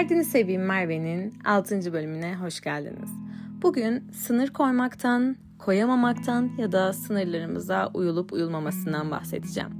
Derdini Seveyim Merve'nin 6. bölümüne hoş geldiniz. Bugün sınır koymaktan, koyamamaktan ya da sınırlarımıza uyulup uyulmamasından bahsedeceğim.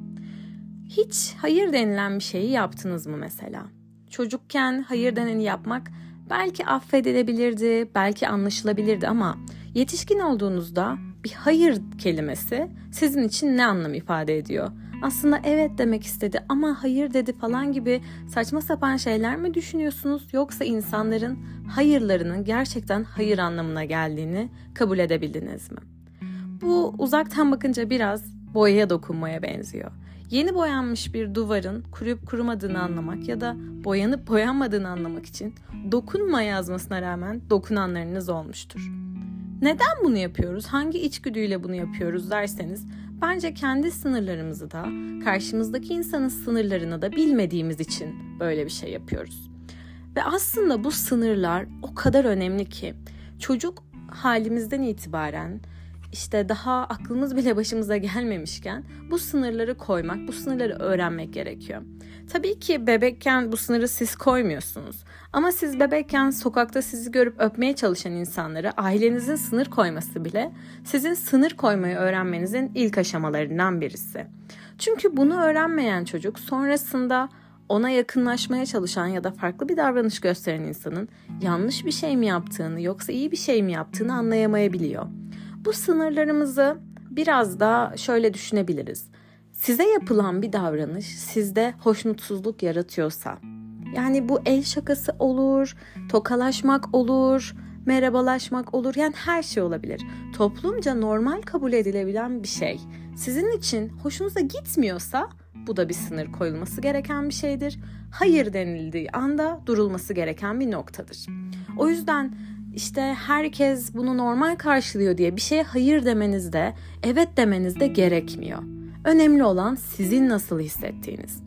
Hiç hayır denilen bir şeyi yaptınız mı mesela? Çocukken hayır deneni yapmak belki affedilebilirdi, belki anlaşılabilirdi ama yetişkin olduğunuzda bir hayır kelimesi sizin için ne anlam ifade ediyor? Aslında evet demek istedi ama hayır dedi falan gibi saçma sapan şeyler mi düşünüyorsunuz yoksa insanların hayırlarının gerçekten hayır anlamına geldiğini kabul edebildiniz mi? Bu uzaktan bakınca biraz boyaya dokunmaya benziyor. Yeni boyanmış bir duvarın kuruyup kurumadığını anlamak ya da boyanıp boyanmadığını anlamak için dokunma yazmasına rağmen dokunanlarınız olmuştur. Neden bunu yapıyoruz? Hangi içgüdüyle bunu yapıyoruz derseniz Bence kendi sınırlarımızı da karşımızdaki insanın sınırlarını da bilmediğimiz için böyle bir şey yapıyoruz. Ve aslında bu sınırlar o kadar önemli ki çocuk halimizden itibaren işte daha aklımız bile başımıza gelmemişken bu sınırları koymak, bu sınırları öğrenmek gerekiyor. Tabii ki bebekken bu sınırı siz koymuyorsunuz. Ama siz bebekken sokakta sizi görüp öpmeye çalışan insanlara ailenizin sınır koyması bile sizin sınır koymayı öğrenmenizin ilk aşamalarından birisi. Çünkü bunu öğrenmeyen çocuk sonrasında ona yakınlaşmaya çalışan ya da farklı bir davranış gösteren insanın yanlış bir şey mi yaptığını yoksa iyi bir şey mi yaptığını anlayamayabiliyor. Bu sınırlarımızı biraz da şöyle düşünebiliriz. Size yapılan bir davranış sizde hoşnutsuzluk yaratıyorsa, yani bu el şakası olur, tokalaşmak olur, merhabalaşmak olur. Yani her şey olabilir. Toplumca normal kabul edilebilen bir şey. Sizin için hoşunuza gitmiyorsa bu da bir sınır koyulması gereken bir şeydir. Hayır denildiği anda durulması gereken bir noktadır. O yüzden işte herkes bunu normal karşılıyor diye bir şeye hayır demeniz de evet demeniz de gerekmiyor. Önemli olan sizin nasıl hissettiğiniz.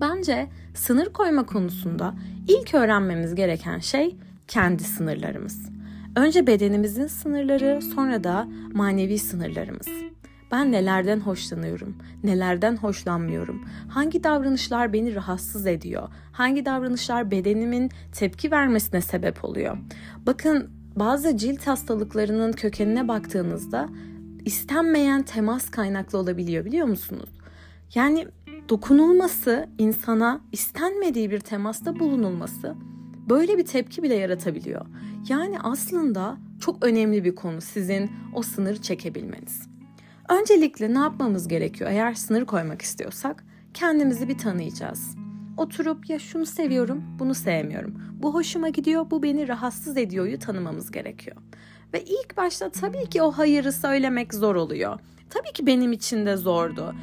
Bence sınır koyma konusunda ilk öğrenmemiz gereken şey kendi sınırlarımız. Önce bedenimizin sınırları, sonra da manevi sınırlarımız. Ben nelerden hoşlanıyorum, nelerden hoşlanmıyorum, hangi davranışlar beni rahatsız ediyor, hangi davranışlar bedenimin tepki vermesine sebep oluyor. Bakın bazı cilt hastalıklarının kökenine baktığınızda istenmeyen temas kaynaklı olabiliyor biliyor musunuz? Yani dokunulması insana istenmediği bir temasta bulunulması böyle bir tepki bile yaratabiliyor. Yani aslında çok önemli bir konu sizin o sınırı çekebilmeniz. Öncelikle ne yapmamız gerekiyor eğer sınır koymak istiyorsak? Kendimizi bir tanıyacağız. Oturup ya şunu seviyorum, bunu sevmiyorum. Bu hoşuma gidiyor, bu beni rahatsız ediyor'yu tanımamız gerekiyor. Ve ilk başta tabii ki o hayırı söylemek zor oluyor. Tabii ki benim için de zordu.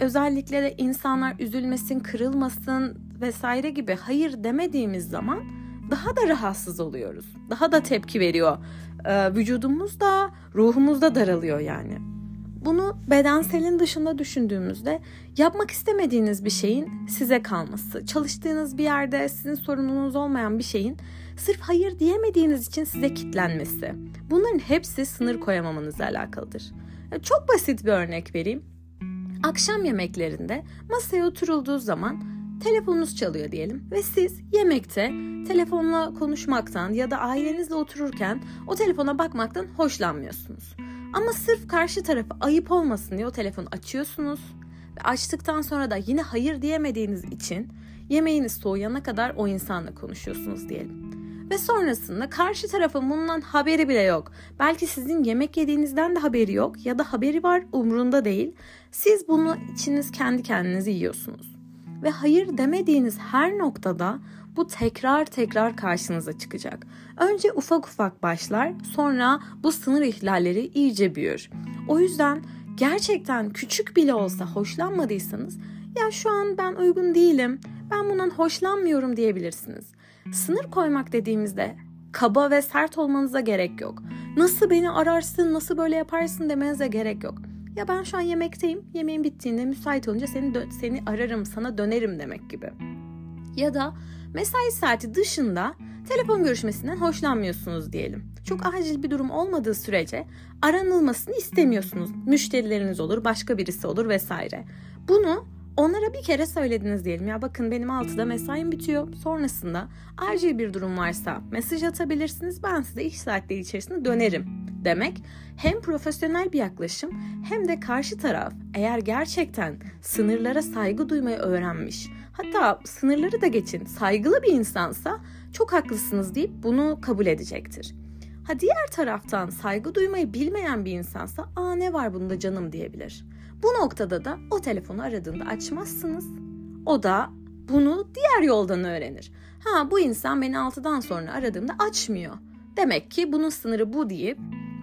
Özellikle de insanlar üzülmesin, kırılmasın vesaire gibi hayır demediğimiz zaman daha da rahatsız oluyoruz. Daha da tepki veriyor. Ee, vücudumuz da ruhumuz da daralıyor yani. Bunu bedenselin dışında düşündüğümüzde yapmak istemediğiniz bir şeyin size kalması, çalıştığınız bir yerde sizin sorumluluğunuz olmayan bir şeyin sırf hayır diyemediğiniz için size kitlenmesi. Bunların hepsi sınır koyamamanızla alakalıdır. Çok basit bir örnek vereyim. Akşam yemeklerinde masaya oturulduğu zaman telefonunuz çalıyor diyelim ve siz yemekte telefonla konuşmaktan ya da ailenizle otururken o telefona bakmaktan hoşlanmıyorsunuz. Ama sırf karşı tarafı ayıp olmasın diye o telefonu açıyorsunuz ve açtıktan sonra da yine hayır diyemediğiniz için yemeğiniz soğuyana kadar o insanla konuşuyorsunuz diyelim. Ve sonrasında karşı tarafın bundan haberi bile yok. Belki sizin yemek yediğinizden de haberi yok ya da haberi var umrunda değil. Siz bunu içiniz kendi kendinize yiyorsunuz. Ve hayır demediğiniz her noktada bu tekrar tekrar karşınıza çıkacak. Önce ufak ufak başlar, sonra bu sınır ihlalleri iyice büyür. O yüzden gerçekten küçük bile olsa hoşlanmadıysanız ya şu an ben uygun değilim, ben bundan hoşlanmıyorum diyebilirsiniz. Sınır koymak dediğimizde kaba ve sert olmanıza gerek yok. Nasıl beni ararsın, nasıl böyle yaparsın demenize gerek yok. Ya ben şu an yemekteyim, yemeğin bittiğinde müsait olunca seni seni ararım, sana dönerim demek gibi. Ya da mesai saati dışında telefon görüşmesinden hoşlanmıyorsunuz diyelim. Çok acil bir durum olmadığı sürece aranılmasını istemiyorsunuz. Müşterileriniz olur, başka birisi olur vesaire. Bunu Onlara bir kere söylediniz diyelim ya bakın benim 6'da mesaim bitiyor. Sonrasında acil bir durum varsa mesaj atabilirsiniz. Ben size iş saatleri içerisinde dönerim demek hem profesyonel bir yaklaşım hem de karşı taraf eğer gerçekten sınırlara saygı duymayı öğrenmiş hatta sınırları da geçin saygılı bir insansa çok haklısınız deyip bunu kabul edecektir. Ha diğer taraftan saygı duymayı bilmeyen bir insansa aa ne var bunda canım diyebilir. Bu noktada da o telefonu aradığında açmazsınız. O da bunu diğer yoldan öğrenir. Ha bu insan beni 6'dan sonra aradığımda açmıyor. Demek ki bunun sınırı bu deyip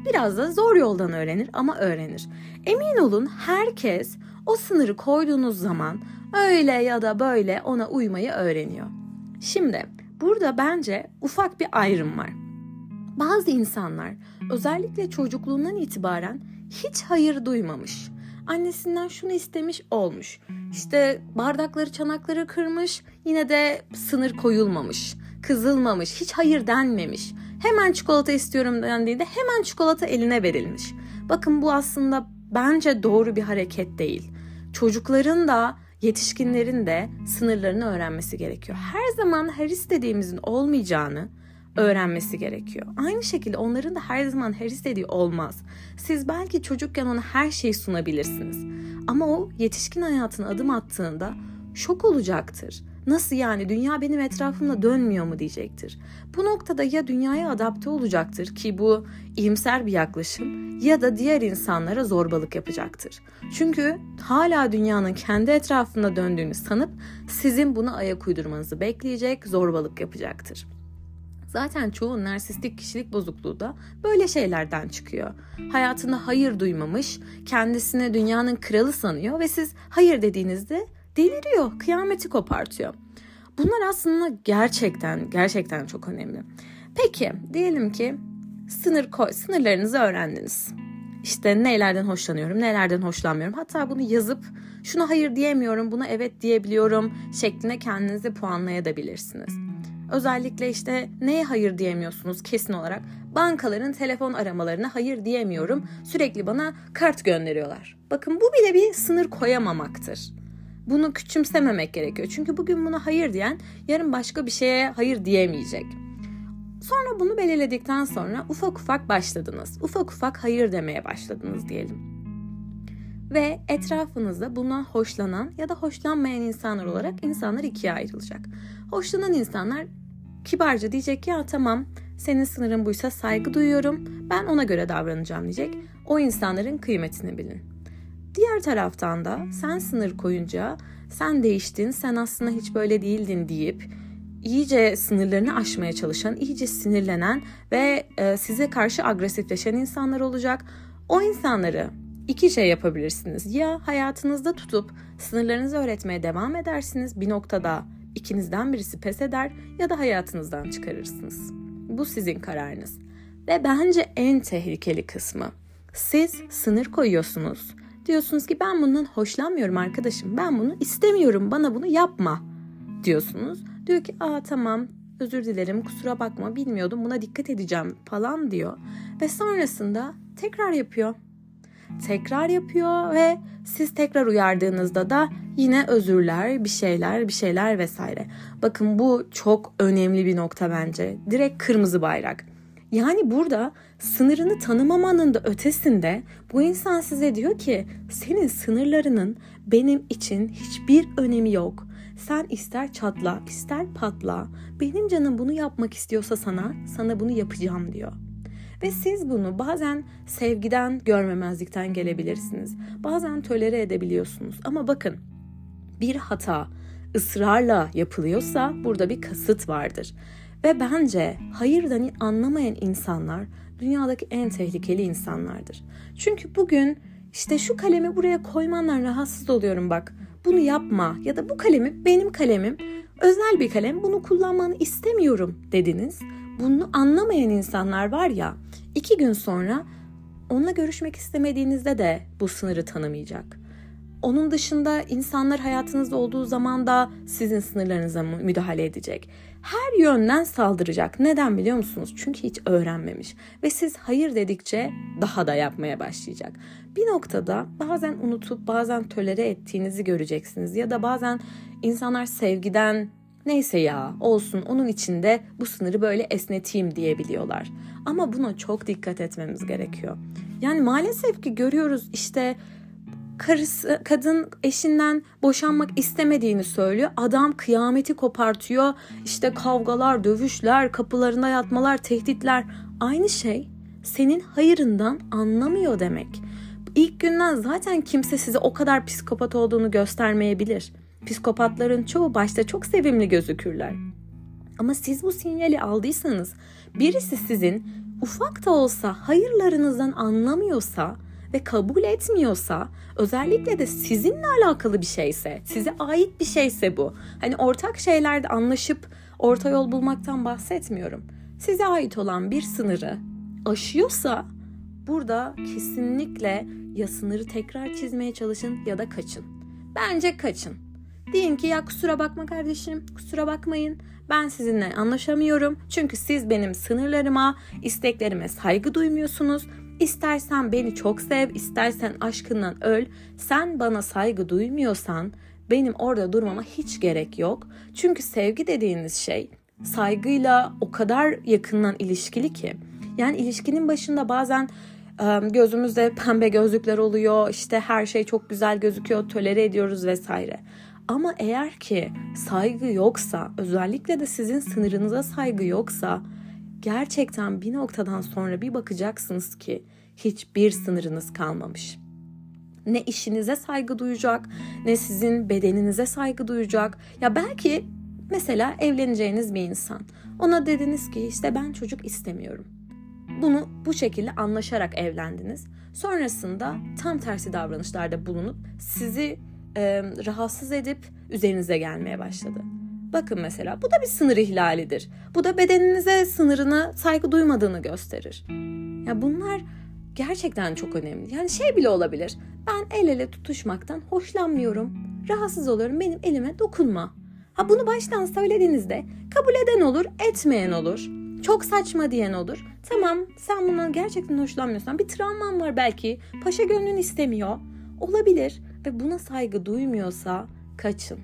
biraz da zor yoldan öğrenir ama öğrenir. Emin olun herkes o sınırı koyduğunuz zaman öyle ya da böyle ona uymayı öğreniyor. Şimdi burada bence ufak bir ayrım var. Bazı insanlar özellikle çocukluğundan itibaren hiç hayır duymamış. Annesinden şunu istemiş olmuş. İşte bardakları çanakları kırmış yine de sınır koyulmamış. Kızılmamış, hiç hayır denmemiş. Hemen çikolata istiyorum dendiğinde hemen çikolata eline verilmiş. Bakın bu aslında bence doğru bir hareket değil. Çocukların da yetişkinlerin de sınırlarını öğrenmesi gerekiyor. Her zaman her istediğimizin olmayacağını öğrenmesi gerekiyor. Aynı şekilde onların da her zaman her istediği olmaz. Siz belki çocukken ona her şeyi sunabilirsiniz. Ama o yetişkin hayatına adım attığında şok olacaktır. Nasıl yani dünya benim etrafımda dönmüyor mu diyecektir. Bu noktada ya dünyaya adapte olacaktır ki bu iyimser bir yaklaşım ya da diğer insanlara zorbalık yapacaktır. Çünkü hala dünyanın kendi etrafında döndüğünü sanıp sizin buna ayak uydurmanızı bekleyecek, zorbalık yapacaktır. Zaten çoğu narsistik kişilik bozukluğu da böyle şeylerden çıkıyor. Hayatında hayır duymamış, kendisini dünyanın kralı sanıyor ve siz hayır dediğinizde deliriyor, kıyameti kopartıyor. Bunlar aslında gerçekten gerçekten çok önemli. Peki diyelim ki sınır koy, sınırlarınızı öğrendiniz. İşte nelerden hoşlanıyorum, nelerden hoşlanmıyorum. Hatta bunu yazıp şuna hayır diyemiyorum, buna evet diyebiliyorum şeklinde kendinizi puanlayabilirsiniz. Özellikle işte neye hayır diyemiyorsunuz kesin olarak? Bankaların telefon aramalarına hayır diyemiyorum. Sürekli bana kart gönderiyorlar. Bakın bu bile bir sınır koyamamaktır. Bunu küçümsememek gerekiyor. Çünkü bugün buna hayır diyen yarın başka bir şeye hayır diyemeyecek. Sonra bunu belirledikten sonra ufak ufak başladınız. Ufak ufak hayır demeye başladınız diyelim. Ve etrafınızda bundan hoşlanan ya da hoşlanmayan insanlar olarak insanlar ikiye ayrılacak. Hoşlanan insanlar kibarca diyecek ya tamam senin sınırın buysa saygı duyuyorum ben ona göre davranacağım diyecek. O insanların kıymetini bilin. Diğer taraftan da sen sınır koyunca sen değiştin sen aslında hiç böyle değildin deyip iyice sınırlarını aşmaya çalışan, iyice sinirlenen ve e, size karşı agresifleşen insanlar olacak. O insanları iki şey yapabilirsiniz. Ya hayatınızda tutup sınırlarınızı öğretmeye devam edersiniz bir noktada ikinizden birisi pes eder ya da hayatınızdan çıkarırsınız. Bu sizin kararınız. Ve bence en tehlikeli kısmı. Siz sınır koyuyorsunuz. Diyorsunuz ki ben bundan hoşlanmıyorum arkadaşım. Ben bunu istemiyorum. Bana bunu yapma diyorsunuz. Diyor ki aa tamam özür dilerim kusura bakma bilmiyordum buna dikkat edeceğim falan diyor. Ve sonrasında tekrar yapıyor tekrar yapıyor ve siz tekrar uyardığınızda da yine özürler, bir şeyler, bir şeyler vesaire. Bakın bu çok önemli bir nokta bence. Direkt kırmızı bayrak. Yani burada sınırını tanımamanın da ötesinde bu insan size diyor ki senin sınırlarının benim için hiçbir önemi yok. Sen ister çatla, ister patla. Benim canım bunu yapmak istiyorsa sana, sana bunu yapacağım diyor. Ve siz bunu bazen sevgiden, görmemezlikten gelebilirsiniz. Bazen tölere edebiliyorsunuz. Ama bakın bir hata ısrarla yapılıyorsa burada bir kasıt vardır. Ve bence hayırdan anlamayan insanlar dünyadaki en tehlikeli insanlardır. Çünkü bugün işte şu kalemi buraya koymandan rahatsız oluyorum bak. Bunu yapma ya da bu kalemi benim kalemim özel bir kalem bunu kullanmanı istemiyorum dediniz. Bunu anlamayan insanlar var ya iki gün sonra onunla görüşmek istemediğinizde de bu sınırı tanımayacak. Onun dışında insanlar hayatınızda olduğu zaman da sizin sınırlarınıza müdahale edecek. Her yönden saldıracak. Neden biliyor musunuz? Çünkü hiç öğrenmemiş ve siz hayır dedikçe daha da yapmaya başlayacak. Bir noktada bazen unutup bazen tölere ettiğinizi göreceksiniz ya da bazen insanlar sevgiden neyse ya olsun onun içinde bu sınırı böyle esneteyim diyebiliyorlar. Ama buna çok dikkat etmemiz gerekiyor. Yani maalesef ki görüyoruz işte karısı kadın eşinden boşanmak istemediğini söylüyor. Adam kıyameti kopartıyor. İşte kavgalar, dövüşler, kapılarında yatmalar, tehditler. Aynı şey senin hayırından anlamıyor demek. İlk günden zaten kimse size o kadar psikopat olduğunu göstermeyebilir. Psikopatların çoğu başta çok sevimli gözükürler. Ama siz bu sinyali aldıysanız birisi sizin ufak da olsa hayırlarınızdan anlamıyorsa ve kabul etmiyorsa özellikle de sizinle alakalı bir şeyse, size ait bir şeyse bu. Hani ortak şeylerde anlaşıp orta yol bulmaktan bahsetmiyorum. Size ait olan bir sınırı aşıyorsa burada kesinlikle ya sınırı tekrar çizmeye çalışın ya da kaçın. Bence kaçın. Deyin ki ya kusura bakma kardeşim, kusura bakmayın. Ben sizinle anlaşamıyorum. Çünkü siz benim sınırlarıma, isteklerime saygı duymuyorsunuz. İstersen beni çok sev, istersen aşkından öl. Sen bana saygı duymuyorsan benim orada durmama hiç gerek yok. Çünkü sevgi dediğiniz şey saygıyla o kadar yakından ilişkili ki. Yani ilişkinin başında bazen gözümüzde pembe gözlükler oluyor. İşte her şey çok güzel gözüküyor, tolere ediyoruz vesaire. Ama eğer ki saygı yoksa, özellikle de sizin sınırınıza saygı yoksa gerçekten bir noktadan sonra bir bakacaksınız ki hiçbir sınırınız kalmamış. Ne işinize saygı duyacak, ne sizin bedeninize saygı duyacak. Ya belki mesela evleneceğiniz bir insan. Ona dediniz ki işte ben çocuk istemiyorum. Bunu bu şekilde anlaşarak evlendiniz. Sonrasında tam tersi davranışlarda bulunup sizi e, rahatsız edip üzerinize gelmeye başladı. Bakın mesela bu da bir sınır ihlalidir. Bu da bedeninize sınırına saygı duymadığını gösterir. Ya bunlar gerçekten çok önemli. Yani şey bile olabilir. Ben el ele tutuşmaktan hoşlanmıyorum. Rahatsız oluyorum. Benim elime dokunma. Ha bunu baştan söylediğinizde kabul eden olur, etmeyen olur. Çok saçma diyen olur. Tamam sen bundan gerçekten hoşlanmıyorsan bir travman var belki. Paşa gönlün istemiyor. Olabilir ve buna saygı duymuyorsa kaçın.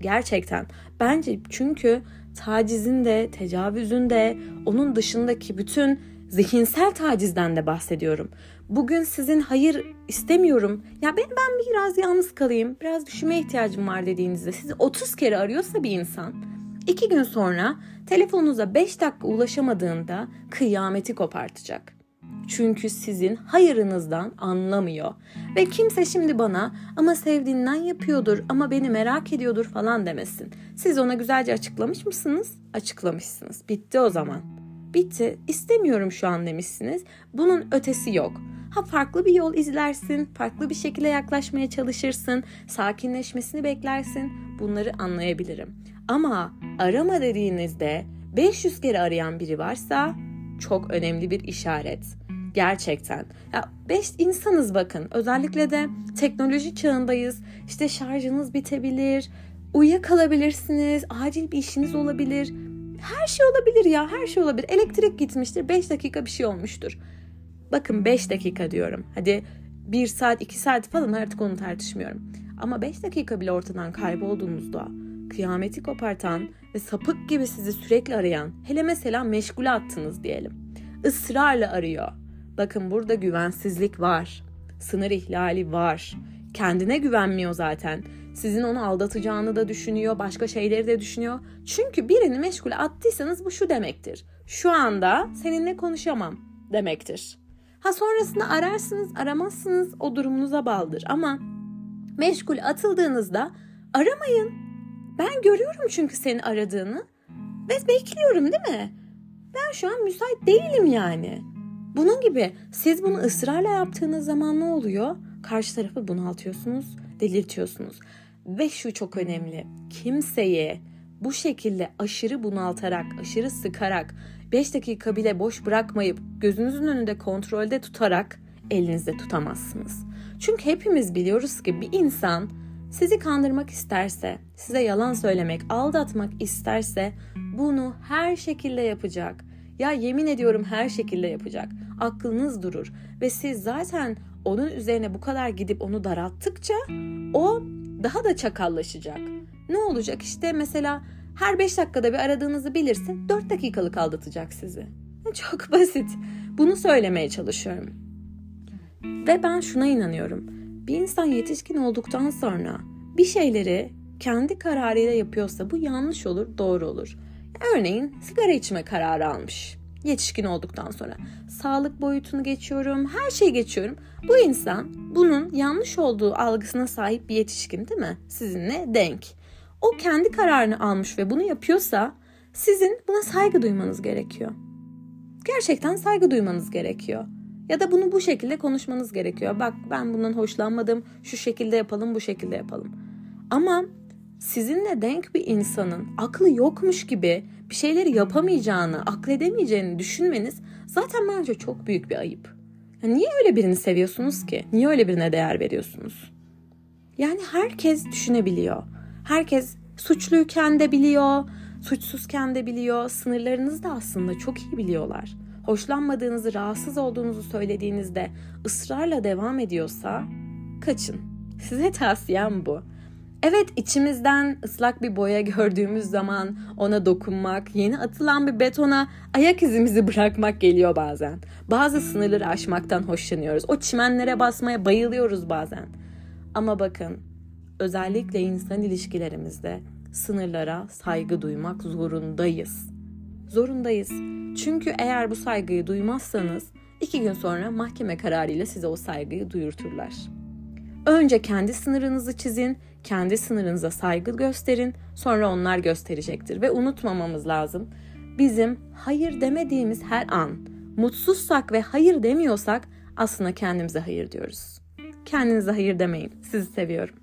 Gerçekten. Bence çünkü tacizin de, tecavüzün de, onun dışındaki bütün zihinsel tacizden de bahsediyorum. Bugün sizin hayır istemiyorum. Ya ben ben biraz yalnız kalayım, biraz düşünmeye ihtiyacım var dediğinizde sizi 30 kere arıyorsa bir insan, iki gün sonra telefonunuza 5 dakika ulaşamadığında kıyameti kopartacak. Çünkü sizin hayırınızdan anlamıyor. Ve kimse şimdi bana ama sevdiğinden yapıyordur ama beni merak ediyordur falan demesin. Siz ona güzelce açıklamış mısınız? Açıklamışsınız. Bitti o zaman. Bitti. İstemiyorum şu an demişsiniz. Bunun ötesi yok. Ha farklı bir yol izlersin, farklı bir şekilde yaklaşmaya çalışırsın, sakinleşmesini beklersin. Bunları anlayabilirim. Ama arama dediğinizde 500 kere arayan biri varsa çok önemli bir işaret. Gerçekten. Ya beş insanız bakın. Özellikle de teknoloji çağındayız. İşte şarjınız bitebilir, uyuyakalabilirsiniz, acil bir işiniz olabilir. Her şey olabilir ya, her şey olabilir. Elektrik gitmiştir, 5 dakika bir şey olmuştur. Bakın 5 dakika diyorum. Hadi 1 saat, 2 saat falan artık onu tartışmıyorum. Ama 5 dakika bile ortadan kaybolduğunuzda kıyameti kopartan ve sapık gibi sizi sürekli arayan, hele mesela meşgule attınız diyelim. ısrarla arıyor Bakın burada güvensizlik var. Sınır ihlali var. Kendine güvenmiyor zaten. Sizin onu aldatacağını da düşünüyor, başka şeyleri de düşünüyor. Çünkü birini meşgule attıysanız bu şu demektir. Şu anda seninle konuşamam demektir. Ha sonrasında ararsınız, aramazsınız o durumunuza bağlıdır ama meşgul atıldığınızda aramayın. Ben görüyorum çünkü seni aradığını ve bekliyorum değil mi? Ben şu an müsait değilim yani. Bunun gibi siz bunu ısrarla yaptığınız zaman ne oluyor? Karşı tarafı bunaltıyorsunuz, delirtiyorsunuz. Ve şu çok önemli. Kimseyi bu şekilde aşırı bunaltarak, aşırı sıkarak, 5 dakika bile boş bırakmayıp gözünüzün önünde kontrolde tutarak elinizde tutamazsınız. Çünkü hepimiz biliyoruz ki bir insan sizi kandırmak isterse, size yalan söylemek, aldatmak isterse bunu her şekilde yapacak. Ya yemin ediyorum her şekilde yapacak. Aklınız durur ve siz zaten onun üzerine bu kadar gidip onu daralttıkça o daha da çakallaşacak. Ne olacak işte mesela her 5 dakikada bir aradığınızı bilirsin 4 dakikalık aldatacak sizi. Çok basit. Bunu söylemeye çalışıyorum. Ve ben şuna inanıyorum. Bir insan yetişkin olduktan sonra bir şeyleri kendi kararıyla yapıyorsa bu yanlış olur, doğru olur. Örneğin sigara içme kararı almış. Yetişkin olduktan sonra. Sağlık boyutunu geçiyorum, her şeyi geçiyorum. Bu insan bunun yanlış olduğu algısına sahip bir yetişkin değil mi? Sizinle denk. O kendi kararını almış ve bunu yapıyorsa sizin buna saygı duymanız gerekiyor. Gerçekten saygı duymanız gerekiyor. Ya da bunu bu şekilde konuşmanız gerekiyor. Bak ben bundan hoşlanmadım. Şu şekilde yapalım, bu şekilde yapalım. Ama sizinle denk bir insanın aklı yokmuş gibi bir şeyleri yapamayacağını, akledemeyeceğini düşünmeniz zaten bence çok büyük bir ayıp. Ya niye öyle birini seviyorsunuz ki? Niye öyle birine değer veriyorsunuz? Yani herkes düşünebiliyor. Herkes suçluyken de biliyor, suçsuzken de biliyor. Sınırlarınızı da aslında çok iyi biliyorlar. Hoşlanmadığınızı, rahatsız olduğunuzu söylediğinizde ısrarla devam ediyorsa kaçın. Size tavsiyem bu. Evet içimizden ıslak bir boya gördüğümüz zaman ona dokunmak, yeni atılan bir betona ayak izimizi bırakmak geliyor bazen. Bazı sınırları aşmaktan hoşlanıyoruz. O çimenlere basmaya bayılıyoruz bazen. Ama bakın özellikle insan ilişkilerimizde sınırlara saygı duymak zorundayız. Zorundayız. Çünkü eğer bu saygıyı duymazsanız iki gün sonra mahkeme kararıyla size o saygıyı duyurturlar. Önce kendi sınırınızı çizin, kendi sınırınıza saygı gösterin, sonra onlar gösterecektir. Ve unutmamamız lazım. Bizim hayır demediğimiz her an, mutsuzsak ve hayır demiyorsak aslında kendimize hayır diyoruz. Kendinize hayır demeyin. Sizi seviyorum.